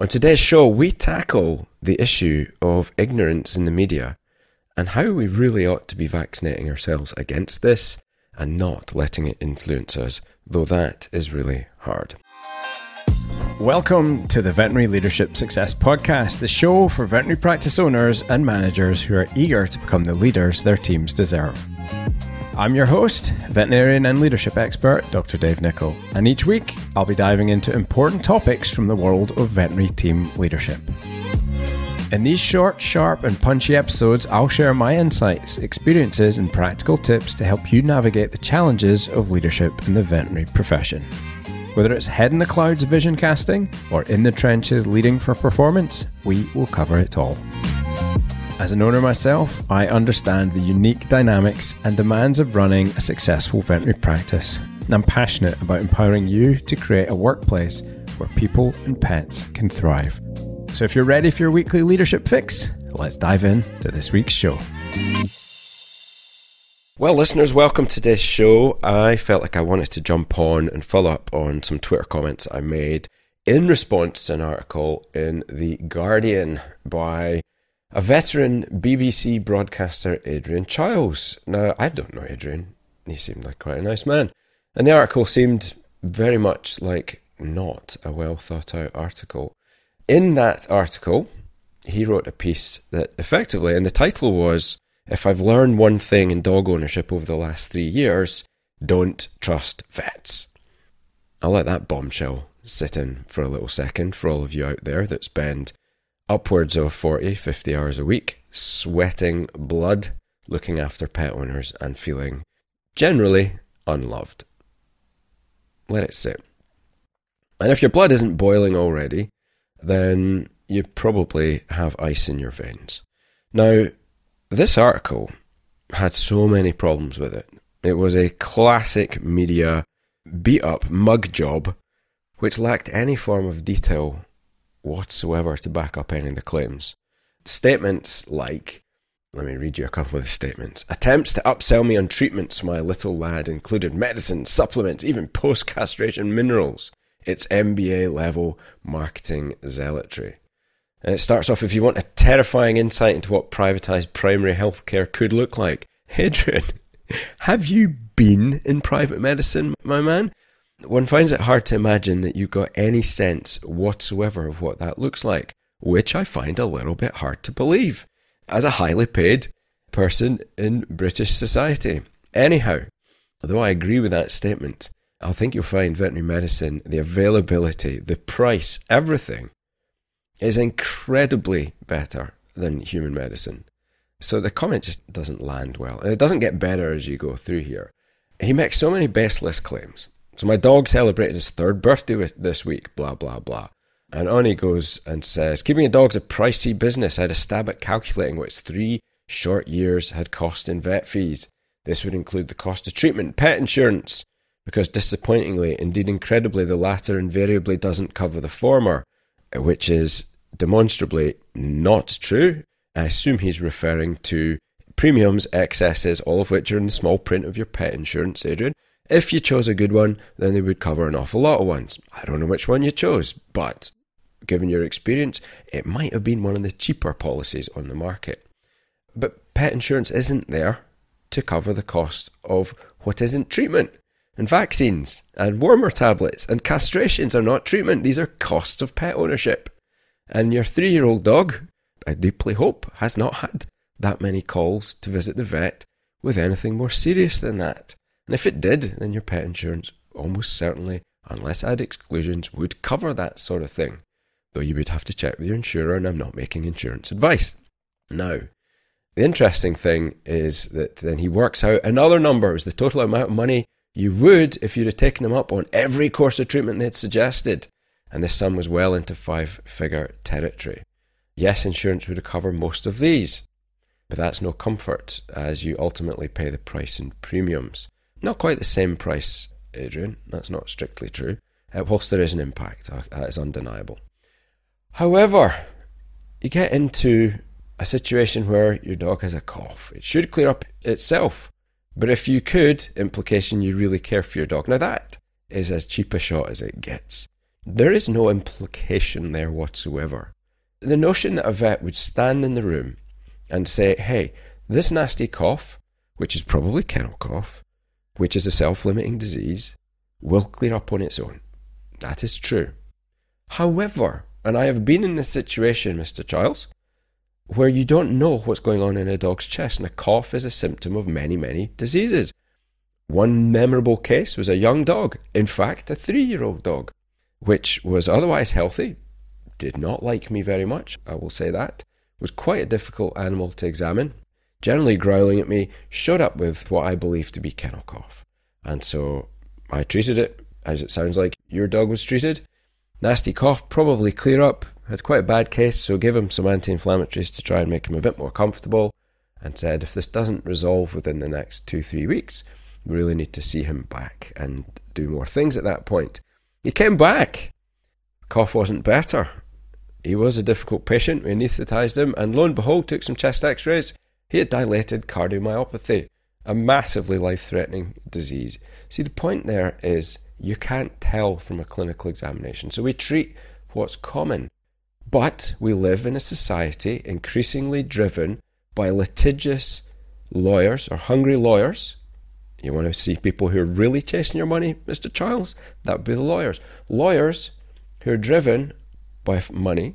On today's show, we tackle the issue of ignorance in the media and how we really ought to be vaccinating ourselves against this and not letting it influence us, though that is really hard. Welcome to the Veterinary Leadership Success Podcast, the show for veterinary practice owners and managers who are eager to become the leaders their teams deserve. I'm your host, veterinarian and leadership expert, Dr. Dave Nicol, and each week I'll be diving into important topics from the world of veterinary team leadership. In these short, sharp, and punchy episodes, I'll share my insights, experiences, and practical tips to help you navigate the challenges of leadership in the veterinary profession. Whether it's head in the clouds vision casting or in the trenches leading for performance, we will cover it all. As an owner myself, I understand the unique dynamics and demands of running a successful veterinary practice. And I'm passionate about empowering you to create a workplace where people and pets can thrive. So if you're ready for your weekly leadership fix, let's dive in to this week's show. Well, listeners, welcome to this show. I felt like I wanted to jump on and follow up on some Twitter comments I made in response to an article in The Guardian by a veteran BBC broadcaster, Adrian Chiles. Now, I don't know Adrian. He seemed like quite a nice man. And the article seemed very much like not a well thought out article. In that article, he wrote a piece that effectively, and the title was If I've learned one thing in dog ownership over the last three years, don't trust vets. I'll let that bombshell sit in for a little second for all of you out there that spend upwards of 40, 50 hours a week, sweating blood, looking after pet owners, and feeling generally unloved. Let it sit. And if your blood isn't boiling already, then you probably have ice in your veins. Now, this article had so many problems with it. It was a classic media beat up mug job which lacked any form of detail whatsoever to back up any of the claims. Statements like, let me read you a couple of the statements. Attempts to upsell me on treatments, my little lad, included medicine, supplements, even post castration minerals. It's MBA level marketing zealotry. And it starts off if you want a terrifying insight into what privatized primary healthcare could look like. Adrian, have you been in private medicine, my man? One finds it hard to imagine that you've got any sense whatsoever of what that looks like, which I find a little bit hard to believe as a highly paid person in British society. Anyhow, although I agree with that statement, I think you'll find veterinary medicine, the availability, the price, everything is incredibly better than human medicine. So the comment just doesn't land well. And it doesn't get better as you go through here. He makes so many baseless claims. So my dog celebrated his third birthday this week, blah, blah, blah. And on he goes and says, Keeping a dog's a pricey business. I had a stab at calculating what its three short years had cost in vet fees. This would include the cost of treatment, pet insurance, because disappointingly, indeed incredibly, the latter invariably doesn't cover the former, uh, which is demonstrably not true. I assume he's referring to premiums, excesses, all of which are in the small print of your pet insurance, Adrian. If you chose a good one, then they would cover an awful lot of ones. I don't know which one you chose, but given your experience, it might have been one of the cheaper policies on the market. But pet insurance isn't there to cover the cost of what isn't treatment. And vaccines and wormer tablets and castrations are not treatment, these are costs of pet ownership. And your three year old dog, I deeply hope, has not had that many calls to visit the vet with anything more serious than that. And if it did, then your pet insurance almost certainly, unless I had exclusions, would cover that sort of thing. Though you would have to check with your insurer, and I'm not making insurance advice. Now, the interesting thing is that then he works out another number is the total amount of money you would if you'd have taken him up on every course of treatment they'd suggested. And this sum was well into five figure territory. Yes, insurance would cover most of these, but that's no comfort as you ultimately pay the price in premiums. Not quite the same price, Adrian. That's not strictly true. Uh, whilst there is an impact, uh, that is undeniable. However, you get into a situation where your dog has a cough. It should clear up itself. But if you could, implication you really care for your dog. Now that is as cheap a shot as it gets. There is no implication there whatsoever. The notion that a vet would stand in the room and say, hey, this nasty cough, which is probably kennel cough, which is a self limiting disease, will clear up on its own. That is true. However, and I have been in this situation, Mr. Chiles, where you don't know what's going on in a dog's chest, and a cough is a symptom of many, many diseases. One memorable case was a young dog, in fact, a three year old dog, which was otherwise healthy, did not like me very much, I will say that, was quite a difficult animal to examine, generally growling at me, showed up with what I believe to be kennel cough. And so I treated it as it sounds like your dog was treated. Nasty cough, probably clear up, had quite a bad case, so gave him some anti inflammatories to try and make him a bit more comfortable, and said if this doesn't resolve within the next two, three weeks, we really need to see him back and do more things at that point. He came back. Cough wasn't better. He was a difficult patient. We anaesthetized him, and lo and behold, took some chest x rays. He had dilated cardiomyopathy, a massively life threatening disease. See, the point there is you can't tell from a clinical examination. So we treat what's common. But we live in a society increasingly driven by litigious lawyers or hungry lawyers. You want to see people who are really chasing your money, Mr. Chiles? That would be the lawyers. Lawyers who are driven by money,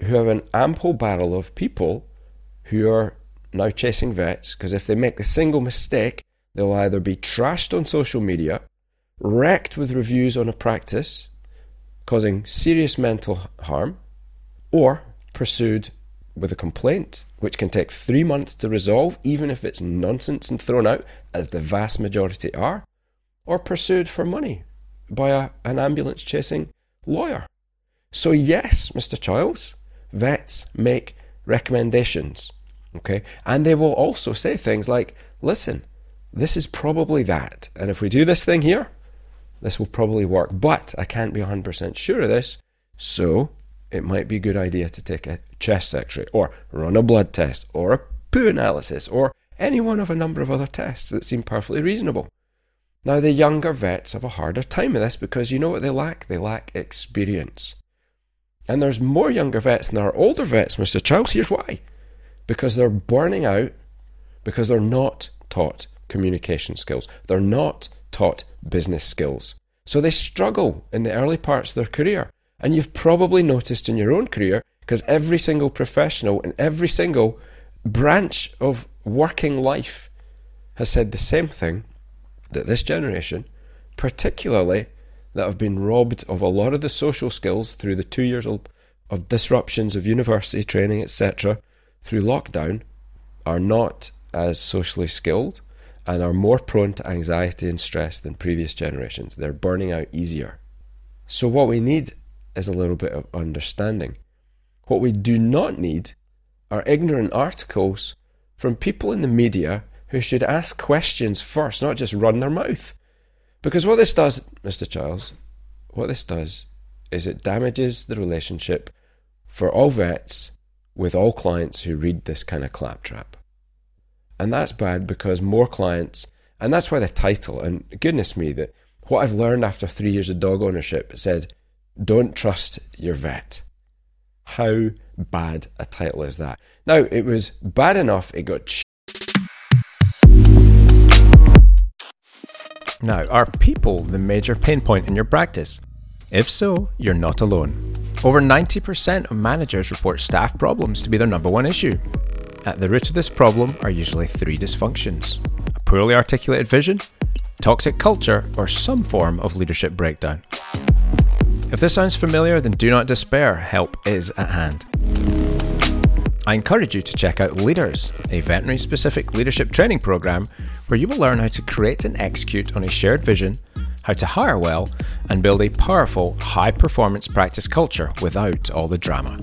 who have an ample barrel of people who are now chasing vets because if they make a single mistake, they'll either be trashed on social media, wrecked with reviews on a practice, causing serious mental harm, or pursued with a complaint, which can take three months to resolve, even if it's nonsense and thrown out, as the vast majority are, or pursued for money by a, an ambulance chasing lawyer. So, yes, Mr. Chiles, vets make recommendations, okay? And they will also say things like, listen, this is probably that. And if we do this thing here, this will probably work. But I can't be 100% sure of this. So it might be a good idea to take a chest x ray or run a blood test or a poo analysis or any one of a number of other tests that seem perfectly reasonable. Now, the younger vets have a harder time with this because you know what they lack? They lack experience. And there's more younger vets than there are older vets, Mr. Chiles. Here's why because they're burning out because they're not taught communication skills, they're not taught business skills. So they struggle in the early parts of their career. And you've probably noticed in your own career, because every single professional in every single branch of working life has said the same thing that this generation, particularly that have been robbed of a lot of the social skills through the two years of, of disruptions of university training, etc., through lockdown, are not as socially skilled and are more prone to anxiety and stress than previous generations. They're burning out easier. So, what we need is a little bit of understanding. What we do not need are ignorant articles from people in the media who should ask questions first, not just run their mouth. Because what this does, Mr. Chiles, what this does is it damages the relationship for all vets with all clients who read this kind of claptrap. And that's bad because more clients, and that's why the title, and goodness me, that what I've learned after three years of dog ownership said, don't trust your vet. How bad a title is that? Now, it was bad enough it got. Ch- now, are people the major pain point in your practice? If so, you're not alone. Over 90% of managers report staff problems to be their number one issue. At the root of this problem are usually three dysfunctions a poorly articulated vision, toxic culture, or some form of leadership breakdown. If this sounds familiar, then do not despair, help is at hand. I encourage you to check out Leaders, a veterinary specific leadership training program where you will learn how to create and execute on a shared vision, how to hire well, and build a powerful, high performance practice culture without all the drama.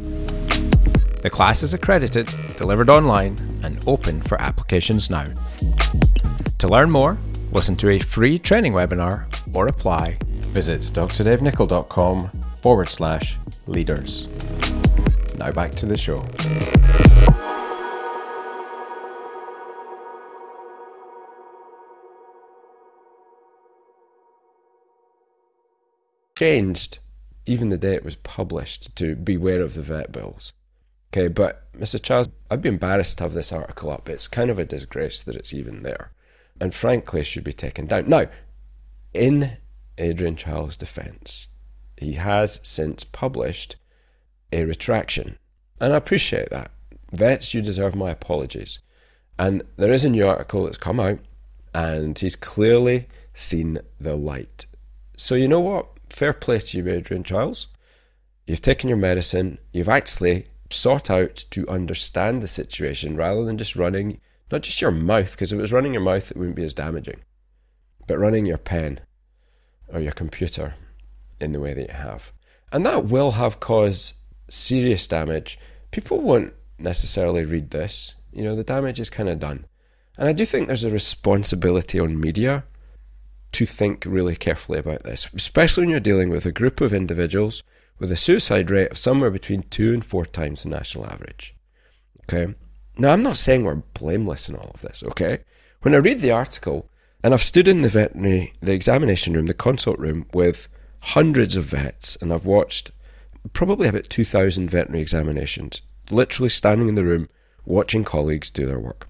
The class is accredited, delivered online, and open for applications now. To learn more, listen to a free training webinar or apply, visit drdavenicol.com forward slash leaders. Now back to the show. Changed even the day it was published, to beware of the vet bills. Okay, but Mr. Chiles, I'd be embarrassed to have this article up. It's kind of a disgrace that it's even there. And frankly, should be taken down. Now, in Adrian Chiles' defence, he has since published a retraction. And I appreciate that. Vets, you deserve my apologies. And there is a new article that's come out, and he's clearly seen the light. So, you know what? Fair play to you, Adrian Chiles. You've taken your medicine, you've actually sought out to understand the situation rather than just running, not just your mouth, because if it was running your mouth, it wouldn't be as damaging, but running your pen or your computer in the way that you have. And that will have caused serious damage. People won't necessarily read this. You know, the damage is kind of done. And I do think there's a responsibility on media to think really carefully about this, especially when you're dealing with a group of individuals with a suicide rate of somewhere between two and four times the national average. Okay? Now, I'm not saying we're blameless in all of this, okay? When I read the article, and I've stood in the veterinary, the examination room, the consult room with hundreds of vets, and I've watched probably about 2,000 veterinary examinations, literally standing in the room watching colleagues do their work.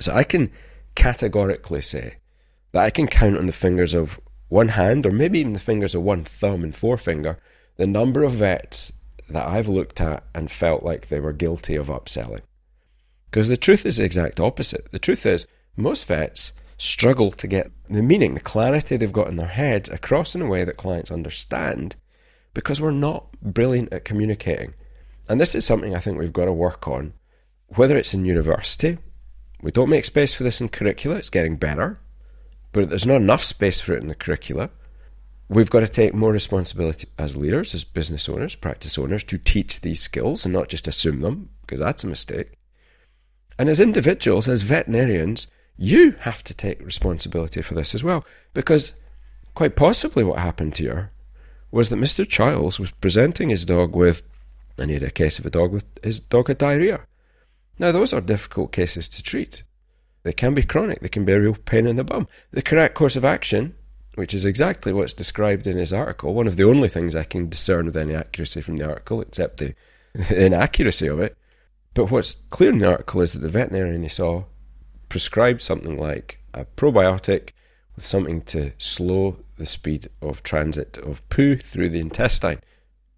So I can categorically say that I can count on the fingers of one hand, or maybe even the fingers of one thumb and forefinger, the number of vets that I've looked at and felt like they were guilty of upselling. Because the truth is the exact opposite. The truth is, most vets struggle to get the meaning, the clarity they've got in their heads across in a way that clients understand because we're not brilliant at communicating. And this is something I think we've got to work on, whether it's in university. We don't make space for this in curricula, it's getting better, but there's not enough space for it in the curricula. We've got to take more responsibility as leaders, as business owners, practice owners, to teach these skills and not just assume them, because that's a mistake. And as individuals, as veterinarians, you have to take responsibility for this as well, because quite possibly what happened here was that Mr. Chiles was presenting his dog with, and he had a case of a dog with his dog had diarrhea. Now, those are difficult cases to treat. They can be chronic, they can be a real pain in the bum. The correct course of action which is exactly what's described in his article. One of the only things I can discern with any accuracy from the article, except the, the inaccuracy of it. But what's clear in the article is that the veterinarian he saw prescribed something like a probiotic with something to slow the speed of transit of poo through the intestine.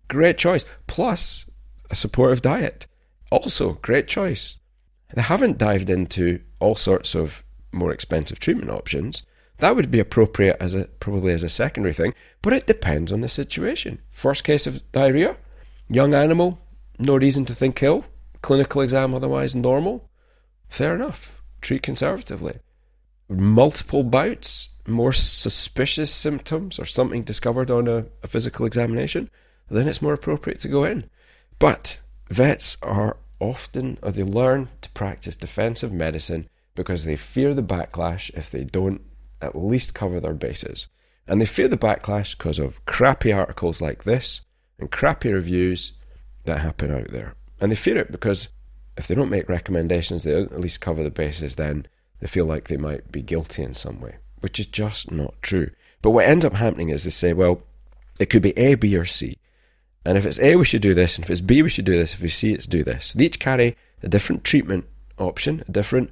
Great choice. Plus, a supportive diet. Also, great choice. They haven't dived into all sorts of more expensive treatment options. That would be appropriate as a probably as a secondary thing, but it depends on the situation. First case of diarrhea, young animal, no reason to think ill, clinical exam otherwise normal. Fair enough. Treat conservatively. Multiple bouts, more suspicious symptoms, or something discovered on a, a physical examination, then it's more appropriate to go in. But vets are often, or they learn to practice defensive medicine because they fear the backlash if they don't at least cover their bases. And they fear the backlash because of crappy articles like this and crappy reviews that happen out there. And they fear it because if they don't make recommendations, they don't at least cover the bases, then they feel like they might be guilty in some way, which is just not true. But what ends up happening is they say, well, it could be A, B, or C. And if it's A, we should do this. And if it's B, we should do this. If we C, it's do this. They each carry a different treatment option, a different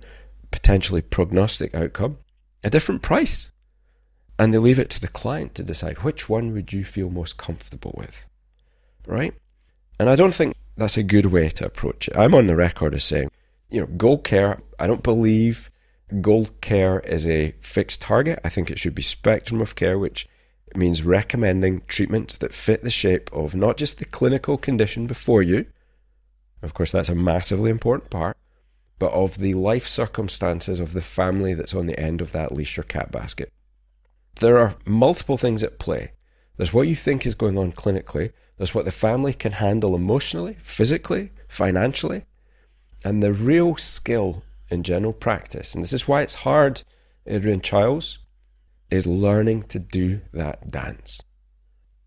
potentially prognostic outcome a different price. And they leave it to the client to decide which one would you feel most comfortable with. Right? And I don't think that's a good way to approach it. I'm on the record as saying, you know, gold care, I don't believe gold care is a fixed target. I think it should be spectrum of care, which means recommending treatments that fit the shape of not just the clinical condition before you. Of course, that's a massively important part, but of the life circumstances of the family that's on the end of that leash or cat basket. There are multiple things at play. There's what you think is going on clinically, there's what the family can handle emotionally, physically, financially, and the real skill in general practice, and this is why it's hard, Adrian Chiles, is learning to do that dance.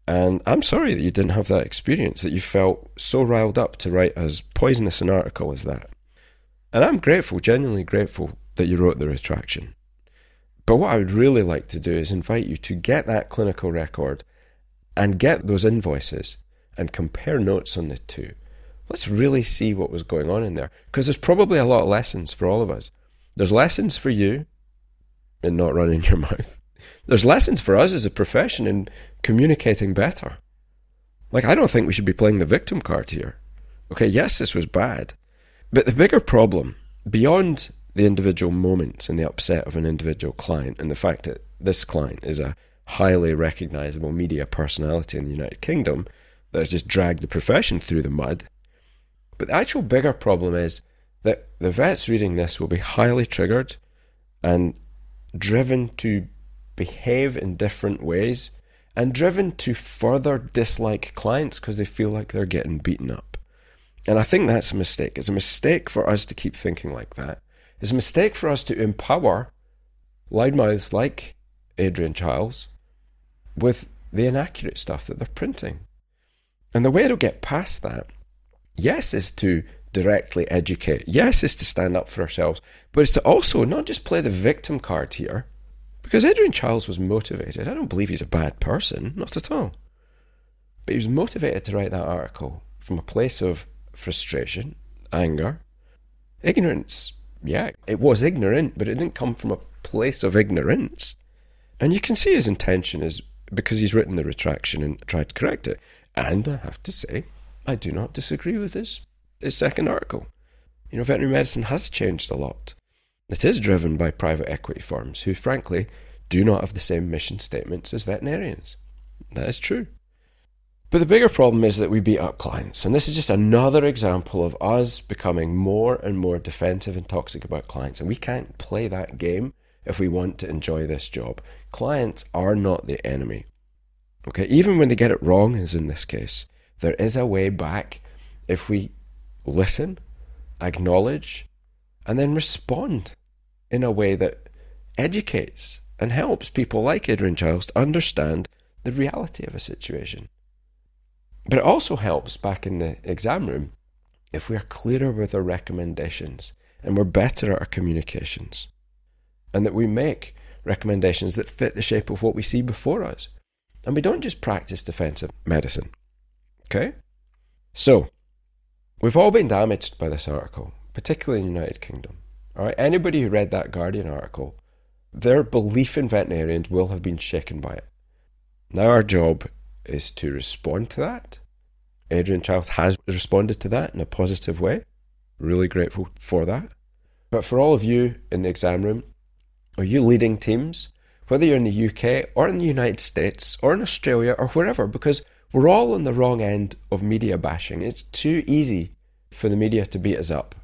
And I'm sorry that you didn't have that experience, that you felt so riled up to write as poisonous an article as that. And I'm grateful, genuinely grateful, that you wrote the retraction. But what I would really like to do is invite you to get that clinical record and get those invoices and compare notes on the two. Let's really see what was going on in there. Because there's probably a lot of lessons for all of us. There's lessons for you in not running your mouth. There's lessons for us as a profession in communicating better. Like, I don't think we should be playing the victim card here. Okay, yes, this was bad. But the bigger problem, beyond the individual moments and the upset of an individual client, and the fact that this client is a highly recognizable media personality in the United Kingdom that has just dragged the profession through the mud. But the actual bigger problem is that the vets reading this will be highly triggered and driven to behave in different ways and driven to further dislike clients because they feel like they're getting beaten up. And I think that's a mistake. It's a mistake for us to keep thinking like that. It's a mistake for us to empower loudmouths like Adrian Chiles with the inaccurate stuff that they're printing. And the way to get past that, yes, is to directly educate. Yes, is to stand up for ourselves, but it's to also not just play the victim card here, because Adrian Chiles was motivated. I don't believe he's a bad person, not at all. But he was motivated to write that article from a place of frustration, anger, ignorance. Yeah, it was ignorant, but it didn't come from a place of ignorance. And you can see his intention is because he's written the retraction and tried to correct it. And I have to say, I do not disagree with his, his second article. You know, veterinary medicine has changed a lot. It is driven by private equity firms who, frankly, do not have the same mission statements as veterinarians. That is true. But the bigger problem is that we beat up clients. And this is just another example of us becoming more and more defensive and toxic about clients. And we can't play that game if we want to enjoy this job. Clients are not the enemy. Okay, even when they get it wrong, as in this case, there is a way back if we listen, acknowledge, and then respond in a way that educates and helps people like Adrian Chiles to understand the reality of a situation. But it also helps back in the exam room if we are clearer with our recommendations and we're better at our communications and that we make recommendations that fit the shape of what we see before us. And we don't just practice defensive medicine. Okay? So, we've all been damaged by this article, particularly in the United Kingdom. All right, anybody who read that Guardian article, their belief in veterinarians will have been shaken by it. Now, our job is to respond to that. Adrian Chiles has responded to that in a positive way. Really grateful for that. But for all of you in the exam room, are you leading teams, whether you're in the UK or in the United States or in Australia or wherever, because we're all on the wrong end of media bashing. It's too easy for the media to beat us up.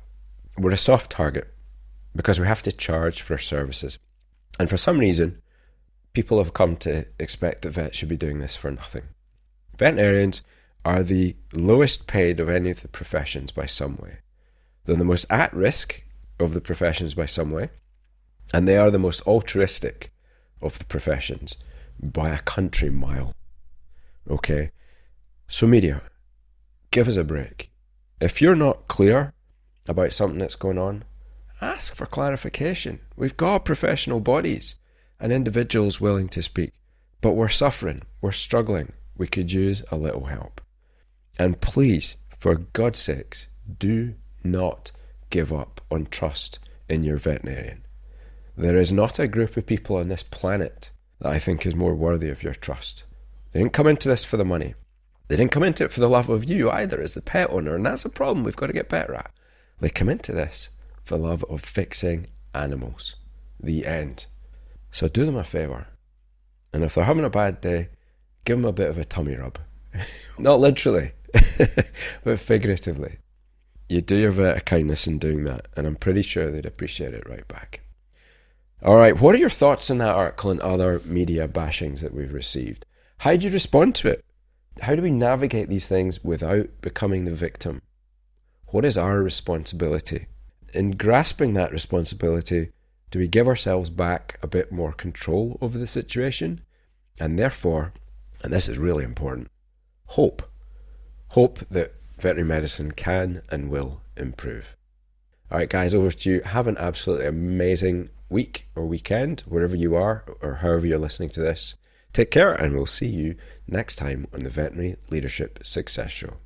We're a soft target because we have to charge for services. And for some reason, people have come to expect that vets should be doing this for nothing. Veterinarians are the lowest paid of any of the professions by some way. They're the most at risk of the professions by some way, and they are the most altruistic of the professions by a country mile. Okay? So, media, give us a break. If you're not clear about something that's going on, ask for clarification. We've got professional bodies and individuals willing to speak, but we're suffering, we're struggling. We could use a little help. And please, for God's sakes, do not give up on trust in your veterinarian. There is not a group of people on this planet that I think is more worthy of your trust. They didn't come into this for the money. They didn't come into it for the love of you either as the pet owner, and that's a problem we've got to get better at. They come into this for love of fixing animals. The end. So do them a favour. And if they're having a bad day, give them a bit of a tummy rub. Not literally, but figuratively. You do your vet a kindness in doing that, and I'm pretty sure they'd appreciate it right back. All right, what are your thoughts on that article and other media bashings that we've received? How do you respond to it? How do we navigate these things without becoming the victim? What is our responsibility? In grasping that responsibility, do we give ourselves back a bit more control over the situation? And therefore, and this is really important, hope. Hope that veterinary medicine can and will improve. All right, guys, over to you. Have an absolutely amazing week or weekend, wherever you are, or however you're listening to this. Take care, and we'll see you next time on the Veterinary Leadership Success Show.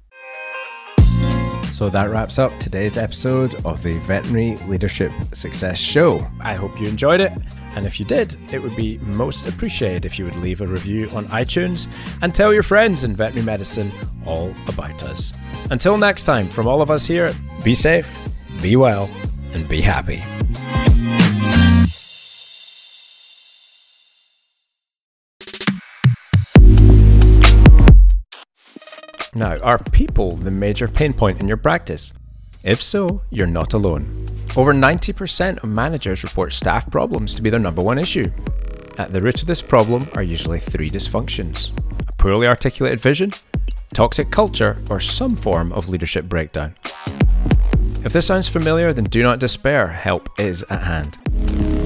So that wraps up today's episode of the Veterinary Leadership Success Show. I hope you enjoyed it. And if you did, it would be most appreciated if you would leave a review on iTunes and tell your friends in veterinary medicine all about us. Until next time, from all of us here, be safe, be well, and be happy. Now, are people the major pain point in your practice? If so, you're not alone. Over 90% of managers report staff problems to be their number one issue. At the root of this problem are usually three dysfunctions a poorly articulated vision, toxic culture, or some form of leadership breakdown. If this sounds familiar, then do not despair, help is at hand.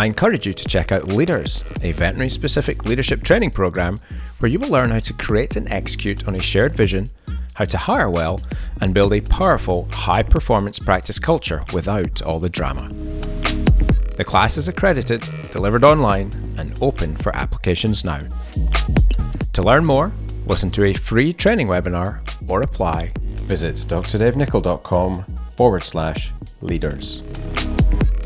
I encourage you to check out Leaders, a veterinary specific leadership training program where you will learn how to create and execute on a shared vision, how to hire well, and build a powerful, high performance practice culture without all the drama. The class is accredited, delivered online, and open for applications now. To learn more, listen to a free training webinar or apply, visit drdavenicol.com forward slash leaders.